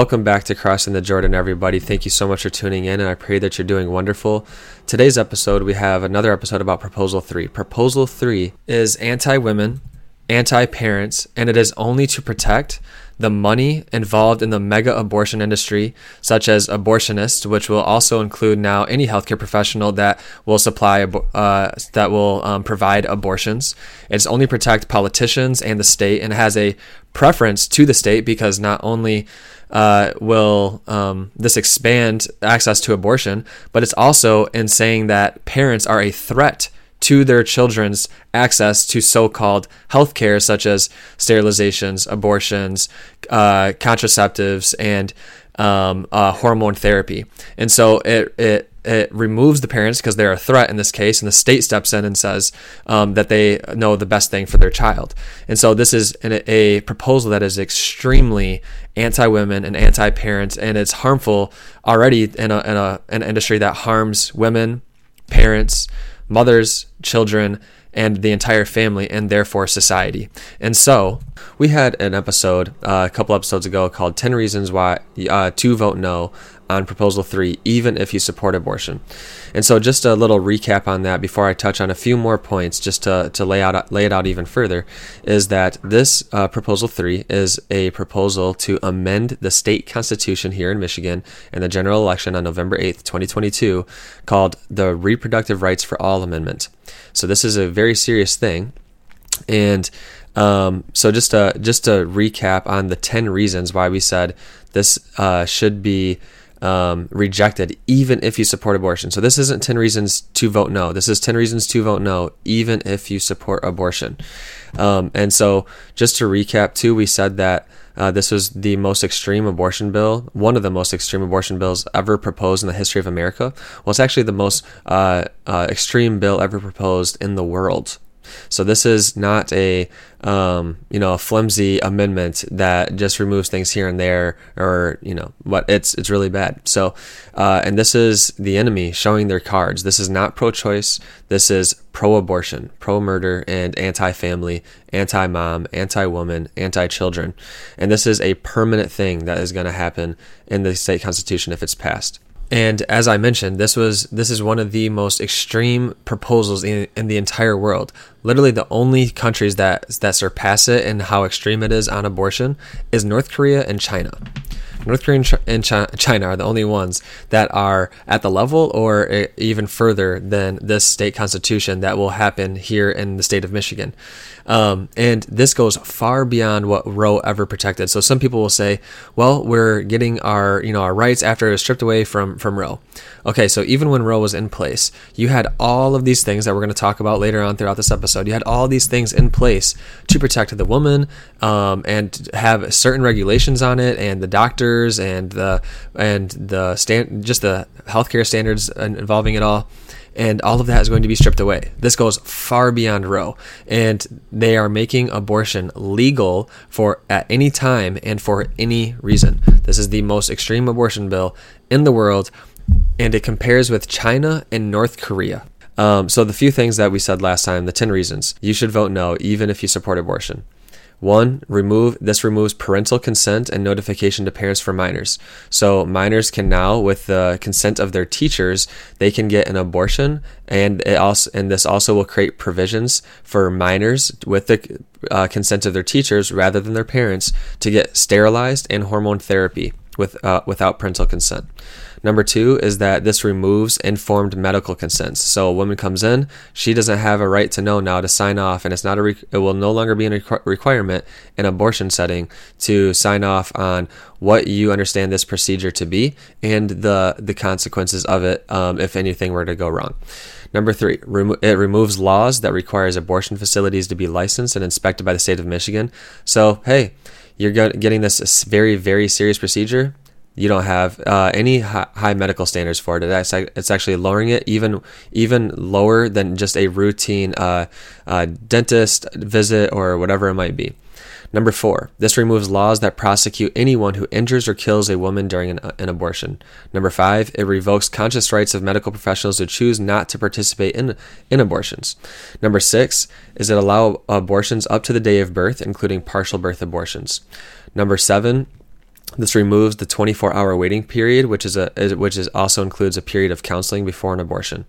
Welcome back to Crossing the Jordan, everybody. Thank you so much for tuning in, and I pray that you're doing wonderful. Today's episode, we have another episode about Proposal 3. Proposal 3 is anti women, anti parents, and it is only to protect the money involved in the mega abortion industry, such as abortionists, which will also include now any healthcare professional that will supply, uh, that will um, provide abortions. It's only protect politicians and the state, and has a preference to the state because not only uh, will um, this expand access to abortion, but it's also in saying that parents are a threat to their children's access to so-called health care such as sterilizations abortions uh, contraceptives and um, uh, hormone therapy and so it, it it removes the parents because they're a threat in this case, and the state steps in and says um, that they know the best thing for their child. And so this is an, a proposal that is extremely anti-women and anti-parents, and it's harmful already in a, in a an industry that harms women, parents, mothers, children, and the entire family, and therefore society. And so, we had an episode uh, a couple episodes ago called 10 Reasons Why uh, to Vote No on Proposal 3, even if you support abortion. And so, just a little recap on that before I touch on a few more points, just to, to lay, out, lay it out even further, is that this uh, Proposal 3 is a proposal to amend the state constitution here in Michigan in the general election on November 8th, 2022, called the Reproductive Rights for All Amendment. So, this is a very serious thing. And um, so just to just to recap on the ten reasons why we said this uh, should be um, rejected, even if you support abortion. So this isn't 10 reasons to vote no. This is 10 reasons to vote no, even if you support abortion. Um, and so just to recap, too, we said that uh, this was the most extreme abortion bill, one of the most extreme abortion bills ever proposed in the history of America. Well, it's actually the most uh, uh, extreme bill ever proposed in the world. So this is not a um, you know a flimsy amendment that just removes things here and there, or you know what it's it's really bad. So uh, and this is the enemy showing their cards. This is not pro-choice. This is pro-abortion, pro-murder, and anti-family, anti-mom, anti-woman, anti-children, and this is a permanent thing that is going to happen in the state constitution if it's passed. And as I mentioned, this was this is one of the most extreme proposals in, in the entire world. Literally, the only countries that that surpass it in how extreme it is on abortion is North Korea and China. North Korea and China are the only ones that are at the level or even further than this state constitution that will happen here in the state of Michigan. Um, and this goes far beyond what Roe ever protected. So some people will say, well, we're getting our, you know, our rights after it was stripped away from, from Roe. Okay, so even when Roe was in place, you had all of these things that we're going to talk about later on throughout this episode. You had all these things in place to protect the woman um, and have certain regulations on it, and the doctors and the and the stand just the healthcare standards involving it all and all of that is going to be stripped away. This goes far beyond Roe, and they are making abortion legal for at any time and for any reason. This is the most extreme abortion bill in the world and it compares with China and North Korea. Um, so, the few things that we said last time, the 10 reasons you should vote no, even if you support abortion. One, remove this removes parental consent and notification to parents for minors. So minors can now, with the consent of their teachers, they can get an abortion, and it also and this also will create provisions for minors with the uh, consent of their teachers rather than their parents to get sterilized and hormone therapy with uh, without parental consent. Number two is that this removes informed medical consents. So a woman comes in, she doesn't have a right to know now to sign off, and it's not a re- it will no longer be a requirement in abortion setting to sign off on what you understand this procedure to be and the the consequences of it um, if anything were to go wrong. Number three, remo- it removes laws that requires abortion facilities to be licensed and inspected by the state of Michigan. So hey, you're getting this very very serious procedure you don't have uh, any high medical standards for it. It's actually lowering it even even lower than just a routine uh, uh, dentist visit or whatever it might be. Number four, this removes laws that prosecute anyone who injures or kills a woman during an, an, abortion. Number five, it revokes conscious rights of medical professionals who choose not to participate in, in abortions. Number six is it allow abortions up to the day of birth, including partial birth abortions. Number seven, This removes the 24-hour waiting period, which is a which is also includes a period of counseling before an abortion.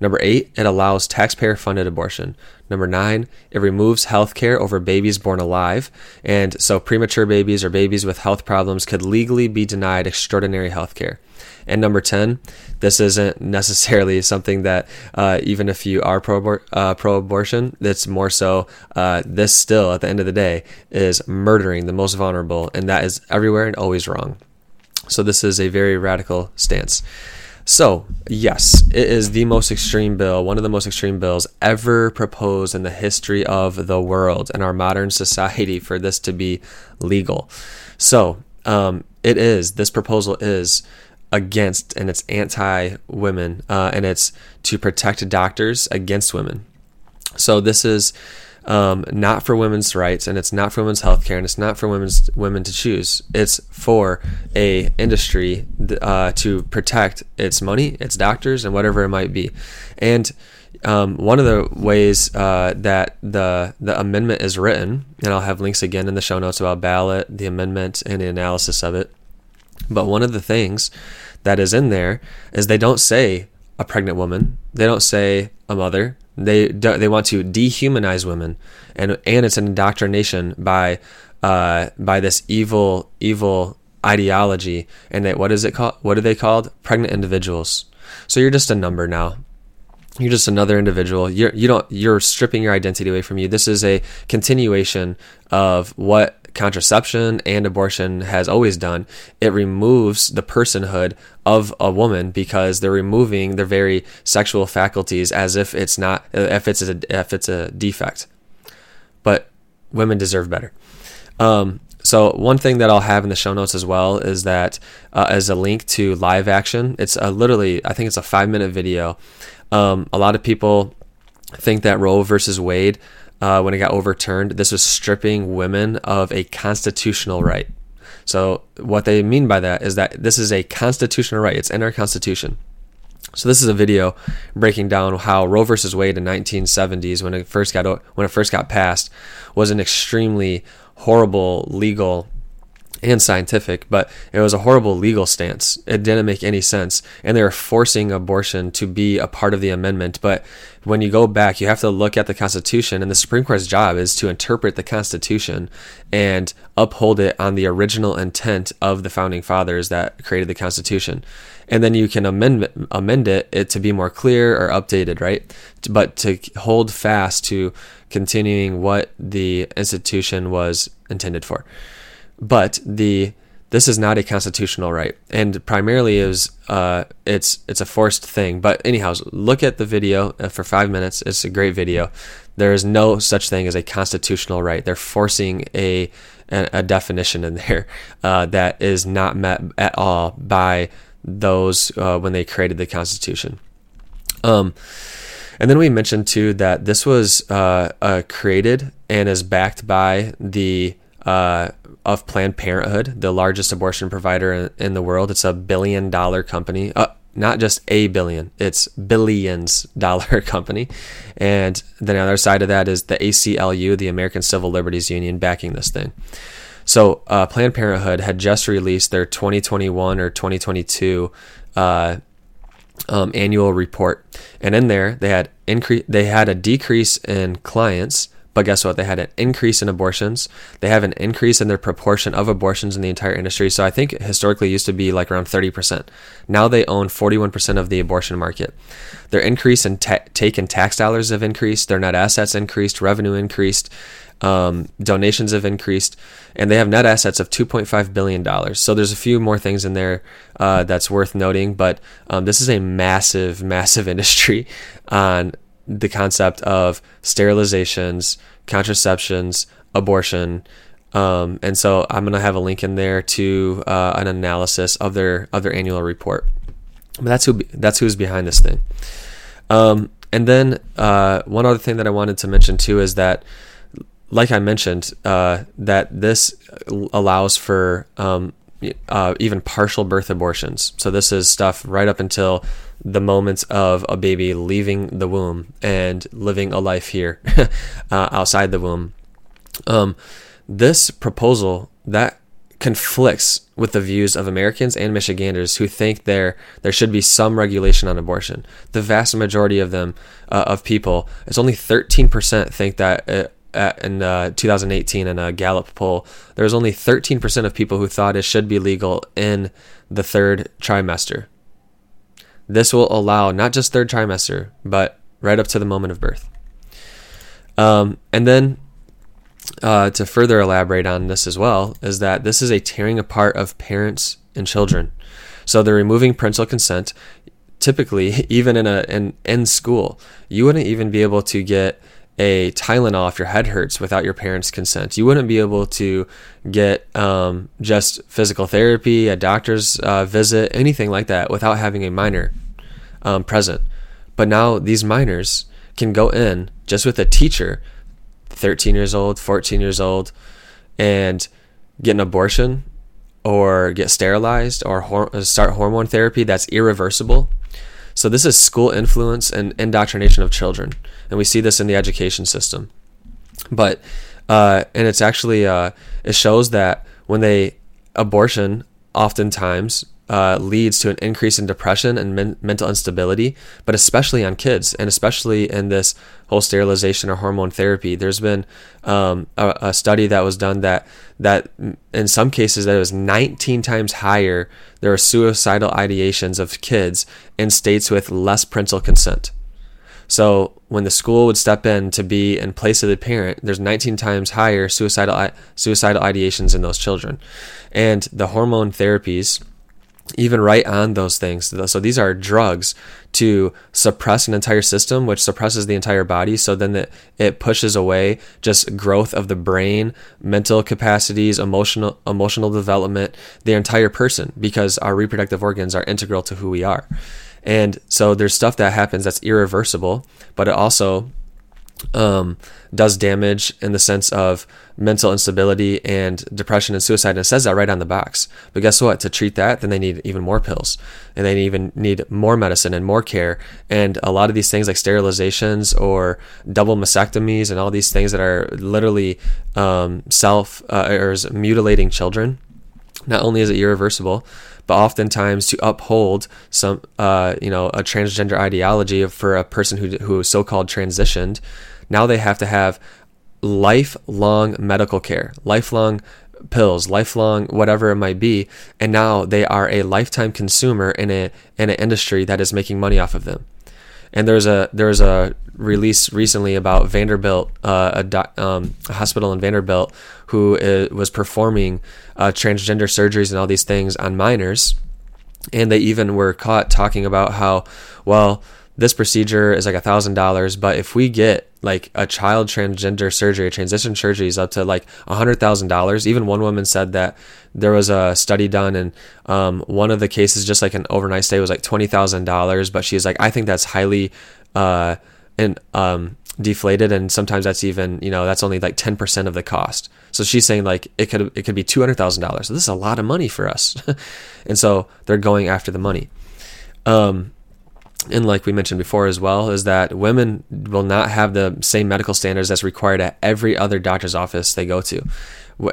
Number eight, it allows taxpayer-funded abortion. Number nine, it removes health care over babies born alive, and so premature babies or babies with health problems could legally be denied extraordinary health care. And number 10, this isn't necessarily something that, uh, even if you are pro, uh, abortion, that's more so, uh, this still, at the end of the day, is murdering the most vulnerable, and that is everywhere and always wrong. So, this is a very radical stance. So, yes, it is the most extreme bill, one of the most extreme bills ever proposed in the history of the world and our modern society for this to be legal. So, um, it is, this proposal is against and it's anti women uh, and it's to protect doctors against women. So this is um, not for women's rights and it's not for women's health care and it's not for women's women to choose. It's for a industry uh, to protect its money, its doctors, and whatever it might be. And um, one of the ways uh, that the the amendment is written, and I'll have links again in the show notes about ballot, the amendment, and the analysis of it. But one of the things that is in there is they don't say a pregnant woman. They don't say a mother. They they want to dehumanize women, and and it's an indoctrination by uh, by this evil evil ideology. And that what is it called? What are they called? Pregnant individuals. So you're just a number now. You're just another individual. You're you don't you're stripping your identity away from you. This is a continuation of what contraception and abortion has always done, it removes the personhood of a woman because they're removing their very sexual faculties as if it's not if it's a if it's a defect. But women deserve better. Um, so one thing that I'll have in the show notes as well is that uh, as a link to live action. It's a literally I think it's a five minute video. Um, a lot of people think that Roe versus Wade uh, when it got overturned, this was stripping women of a constitutional right. So, what they mean by that is that this is a constitutional right, it's in our Constitution. So this is a video breaking down how Roe versus Wade in 1970s, when it first got when it first got passed, was an extremely horrible legal and scientific, but it was a horrible legal stance. It didn't make any sense. And they were forcing abortion to be a part of the amendment. But when you go back, you have to look at the Constitution, and the Supreme Court's job is to interpret the Constitution and uphold it on the original intent of the founding fathers that created the Constitution. And then you can amend amend it, it to be more clear or updated, right? But to hold fast to continuing what the institution was intended for but the this is not a constitutional right, and primarily is uh, it's it's a forced thing. But anyhow, look at the video uh, for five minutes. It's a great video. There is no such thing as a constitutional right. They're forcing a a, a definition in there uh, that is not met at all by those uh, when they created the Constitution. Um, and then we mentioned too that this was uh, uh, created and is backed by the uh, of Planned Parenthood, the largest abortion provider in, the world. It's a billion dollar company. Uh, not just a billion, it's billions dollar company. And then the other side of that is the ACLU, the American Civil Liberties Union, backing this thing. So uh, Planned Parenthood had just released their 2021 or 2022 uh, um, annual report, and in there they had increase they had a decrease in clients but guess what? They had an increase in abortions. They have an increase in their proportion of abortions in the entire industry. So I think historically used to be like around 30%. Now they own 41% of the abortion market. Their increase in ta- taken tax dollars have increased. Their net assets increased. Revenue increased. Um, donations have increased, and they have net assets of 2.5 billion dollars. So there's a few more things in there uh, that's worth noting, but um, this is a massive, massive industry on the concept of sterilizations, contraceptions, abortion. Um, and so I'm going to have a link in there to uh, an analysis of their of their annual report. But that's who that's who's behind this thing. Um, and then uh, one other thing that I wanted to mention too is that, like I mentioned, uh, that this allows for um, uh, even partial birth abortions. So this is stuff right up until the moments of a baby leaving the womb and living a life here uh, outside the womb. Um, this proposal that conflicts with the views of Americans and Michiganders who think there there should be some regulation on abortion. The vast majority of them uh, of people, it's only 13% think that at, in uh, 2018 in a Gallup poll, there was only 13% of people who thought it should be legal in the third trimester. This will allow not just third trimester, but right up to the moment of birth. Um, and then uh, to further elaborate on this as well, is that this is a tearing apart of parents and children. So they're removing parental consent. Typically, even in a in, in school, you wouldn't even be able to get a Tylenol if your head hurts without your parents' consent. You wouldn't be able to get um, just physical therapy, a doctor's uh, visit, anything like that without having a minor um, present. But now these minors can go in just with a teacher, 13 years old, 14 years old, and get an abortion or get sterilized or hor- start hormone therapy that's irreversible so this is school influence and indoctrination of children, and we see this in the education system. But uh, and it's actually uh, it shows that when they abortion oftentimes uh, leads to an increase in depression and men- mental instability, but especially on kids, and especially in this whole sterilization or hormone therapy. There's been um, a, a, study that was done that that in some cases that it was 19 times higher. There are suicidal ideations of kids in states with less parental consent. So when the school would step in to be in place of the parent, there's 19 times higher suicidal suicidal ideations in those children, and the hormone therapies even right on those things. So these are drugs to suppress an entire system, which suppresses the entire body. So then it, it pushes away just growth of the brain, mental capacities, emotional emotional development, the entire person, because our reproductive organs are integral to who we are. And so there's stuff that happens that's irreversible, but it also um, does damage in the sense of mental instability and depression and suicide. And it says that right on the box. But guess what? To treat that, then they need even more pills and they even need more medicine and more care. And a lot of these things like sterilizations or double mastectomies and all these things that are literally um, self uh, or mutilating children. Not only is it irreversible, but oftentimes to uphold some, uh, you know, a transgender ideology for a person who who is so-called transitioned, now they have to have lifelong medical care, lifelong pills, lifelong whatever it might be, and now they are a lifetime consumer in a in an industry that is making money off of them. And there's a there's a release recently about Vanderbilt, uh, a, doc, um, a, hospital in Vanderbilt, who is, was performing uh, transgender surgeries and all these things on minors, and they even were caught talking about how well this procedure is like a thousand dollars, but if we get like a child transgender surgery, transition surgery is up to like a hundred thousand dollars. Even one woman said that there was a study done, and um, one of the cases, just like an overnight stay, was like twenty thousand dollars. But she's like, I think that's highly uh, and um, deflated, and sometimes that's even you know that's only like ten percent of the cost. So she's saying like it could it could be two hundred thousand dollars. So this is a lot of money for us, and so they're going after the money. Um, and like we mentioned before as well, is that women will not have the same medical standards that's required at every other doctor's office they go to,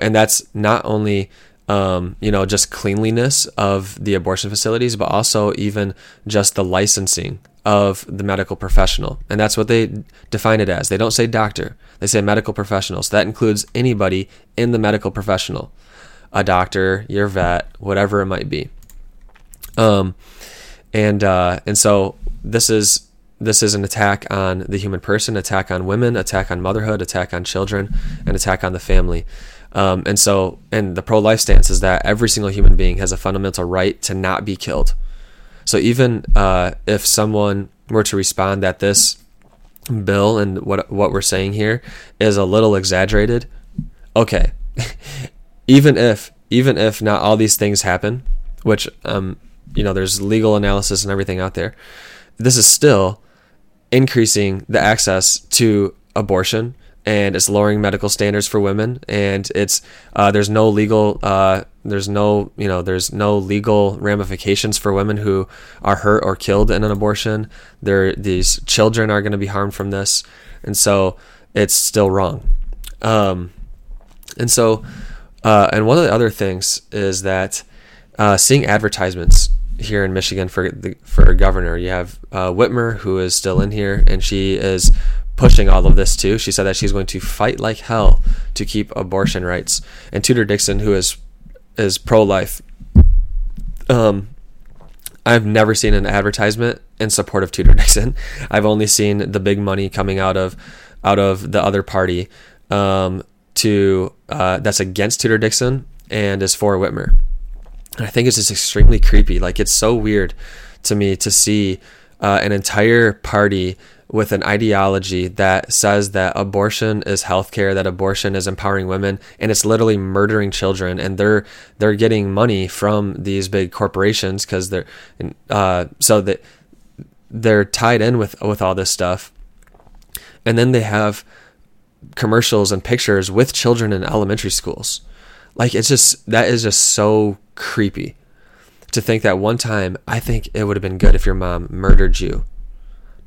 and that's not only um, you know just cleanliness of the abortion facilities, but also even just the licensing of the medical professional, and that's what they define it as. They don't say doctor; they say medical professional. So that includes anybody in the medical professional, a doctor, your vet, whatever it might be. Um, and uh, and so this is this is an attack on the human person, attack on women, attack on motherhood, attack on children, and attack on the family. Um, and so, and the pro life stance is that every single human being has a fundamental right to not be killed. So even uh, if someone were to respond that this bill and what what we're saying here is a little exaggerated, okay. even if even if not all these things happen, which um, you know, there's legal analysis and everything out there. This is still increasing the access to abortion and it's lowering medical standards for women and it's uh, there's no legal uh, there's no you know there's no legal ramifications for women who are hurt or killed in an abortion there these children are going to be harmed from this and so it's still wrong um, and so Uh, and one of the other things is that uh, seeing advertisements here in Michigan for the for governor, you have uh, Whitmer who is still in here, and she is pushing all of this too. She said that she's going to fight like hell to keep abortion rights. And Tudor Dixon, who is is pro life, um, I've never seen an advertisement in support of Tudor Dixon. I've only seen the big money coming out of out of the other party um, to uh, that's against Tudor Dixon and is for Whitmer. And I think it's just extremely creepy. Like it's so weird to me to see uh, an entire party with an ideology that says that abortion is healthcare, that abortion is empowering women, and it's literally murdering children, and they're they're getting money from these big corporations because they're uh, so that they're tied in with with all this stuff, and then they have commercials and pictures with children in elementary schools. Like it's just that is just so creepy to think that one time I think it would have been good if your mom murdered you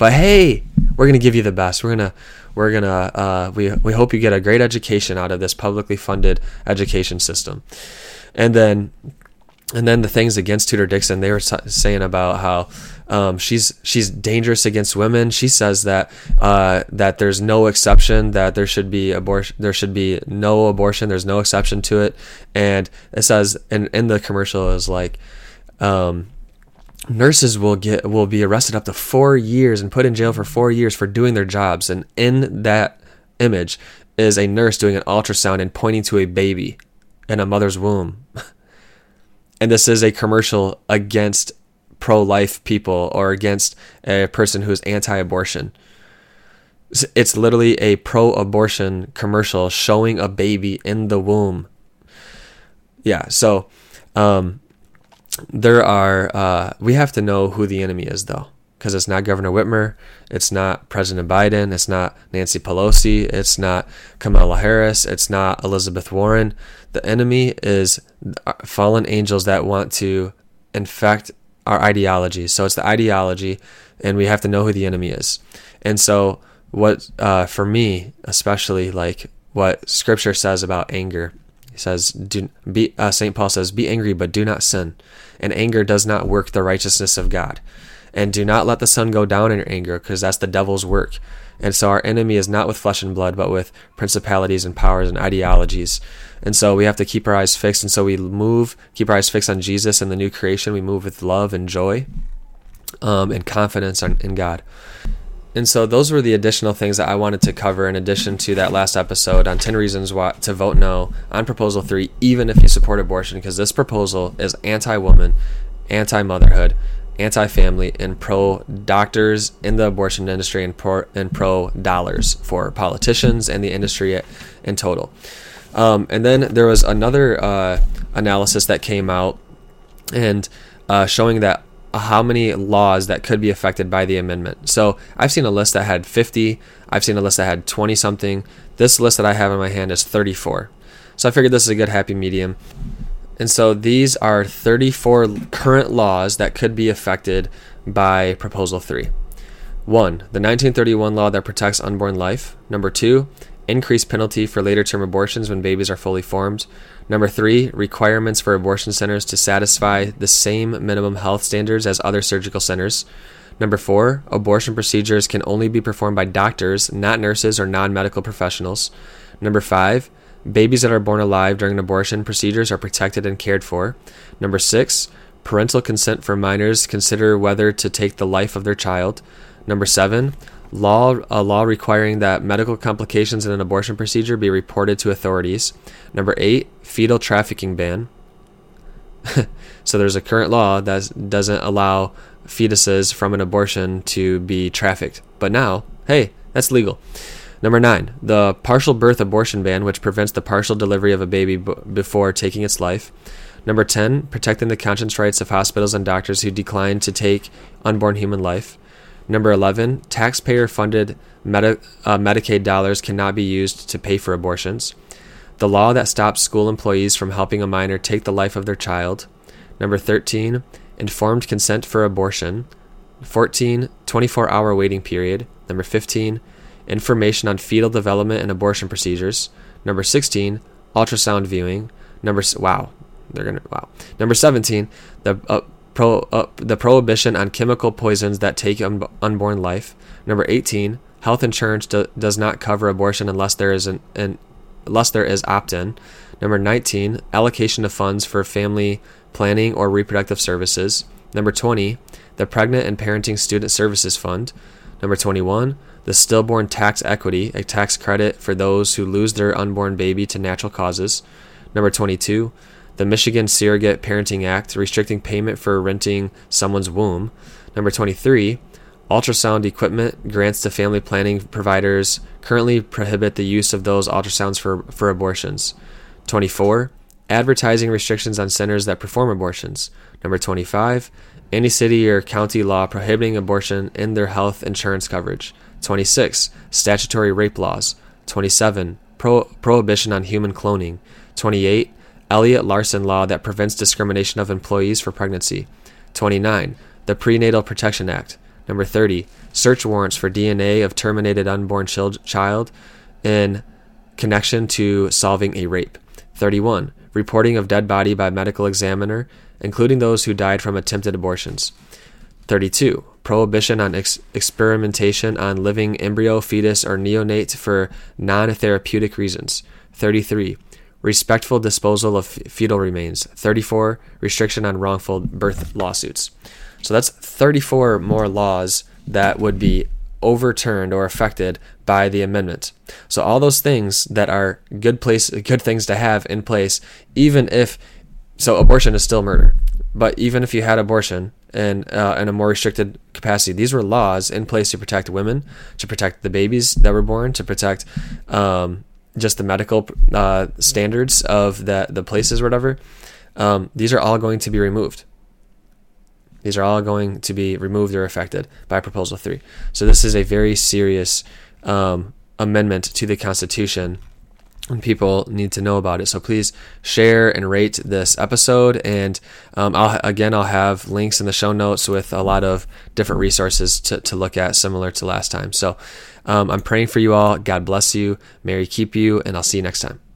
but hey, we're gonna give you the best. We're gonna we're gonna uh, we we hope you get a great education out of this publicly funded education system. And then and then the things against Tudor Dixon, they were saying about how um, she's she's dangerous against women. She says that uh, that there's no exception, that there should be abortion, there should be no abortion, there's no exception to it, and it says, and in the commercial is like, um, nurses will get will be arrested up to four years and put in jail for four years for doing their jobs. And in that image is a nurse doing an ultrasound and pointing to a baby in a mother's womb. and this is a commercial against pro-life people or against a person who is anti-abortion. It's literally a pro-abortion commercial showing a baby in the womb. Yeah, so um, there are uh, we have to know who the enemy is though because it's not governor whitmer it's not president biden it's not nancy pelosi it's not kamala harris it's not elizabeth warren the enemy is fallen angels that want to infect our ideology so it's the ideology and we have to know who the enemy is and so what uh, for me especially like what scripture says about anger he says, "Do be." Uh, Saint Paul says, "Be angry, but do not sin." And anger does not work the righteousness of God. And do not let the sun go down in your anger, because that's the devil's work. And so our enemy is not with flesh and blood, but with principalities and powers and ideologies. And so we have to keep our eyes fixed. And so we move, keep our eyes fixed on Jesus and the new creation. We move with love and joy um, and confidence in God. And so those were the additional things that I wanted to cover in addition to that last episode on 10 reasons why to vote no on proposal 3 even if you support abortion because this proposal is anti-woman, anti-motherhood, anti-family and pro doctors in the abortion industry and pro and pro dollars for politicians and the industry in total. Um, and then there was another uh, analysis that came out and uh, showing that how many laws that could be affected by the amendment. So I've seen a list that had 50, I've seen a list that had 20 something. This list that I have in my hand is 34. So I figured this is a good happy medium. And so these are 34 current laws that could be affected by Proposal 3. 1. The 1931 law that protects unborn life. Number 2. Increased penalty for later term abortions when babies are fully formed. Number three, requirements for abortion centers to satisfy the same minimum health standards as other surgical centers. Number four, abortion procedures can only be performed by doctors, not nurses or non medical professionals. Number five, babies that are born alive during abortion procedures are protected and cared for. Number six, parental consent for minors consider whether to take the life of their child. Number seven, law a law requiring that medical complications in an abortion procedure be reported to authorities. Number eight, fetal trafficking ban. so there's a current law that doesn't allow fetuses from an abortion to be trafficked, but now, hey, that's legal. Number nine, the partial birth abortion ban, which prevents the partial delivery of a baby b- before taking its life. Number 10, protecting the conscience rights of hospitals and doctors who decline to take unborn human life. Number 11, taxpayer funded Medi- uh, Medicaid dollars cannot be used to pay for abortions. The law that stops school employees from helping a minor take the life of their child. Number 13, informed consent for abortion. 14, 24 hour waiting period. Number 15, information on fetal development and abortion procedures. Number 16, ultrasound viewing. Number wow, they're gonna wow. Number 17, the uh, pro uh, the prohibition on chemical poisons that take un- unborn life. Number 18, health insurance do- does not cover abortion unless there is an, an unless there is opt-in. Number 19, allocation of funds for family planning or reproductive services. Number 20, the Pregnant and Parenting Student Services Fund. Number 21, the Stillborn Tax Equity, a tax credit for those who lose their unborn baby to natural causes. Number 22, the Michigan Surrogate Parenting Act, restricting payment for renting someone's womb. Number 23, ultrasound equipment grants to family planning providers currently prohibit the use of those ultrasounds for, for abortions. 24, advertising restrictions on centers that perform abortions. Number 25, any city or county law prohibiting abortion in their health insurance coverage. 26, statutory rape laws. 27, pro- prohibition on human cloning. 28, Elliott Larsen law that prevents discrimination of employees for pregnancy. 29, the Prenatal Protection Act. Number 30, search warrants for DNA of terminated unborn child in connection to solving a rape. 31, reporting of dead body by medical examiner, including those who died from attempted abortions. 32. Prohibition on ex- experimentation on living embryo, fetus, or neonate for non therapeutic reasons. 33. Respectful disposal of fetal remains. 34. Restriction on wrongful birth lawsuits. So that's 34 more laws that would be overturned or affected by the amendment. So all those things that are good place good things to have in place even if so abortion is still murder. But even if you had abortion and uh, in a more restricted capacity, these were laws in place to protect women, to protect the babies that were born, to protect um, just the medical uh, standards of the the places or whatever. Um, these are all going to be removed. These are all going to be removed or affected by Proposal 3. So, this is a very serious um, amendment to the Constitution, and people need to know about it. So, please share and rate this episode. And um, I'll, again, I'll have links in the show notes with a lot of different resources to, to look at, similar to last time. So, um, I'm praying for you all. God bless you. Mary keep you, and I'll see you next time.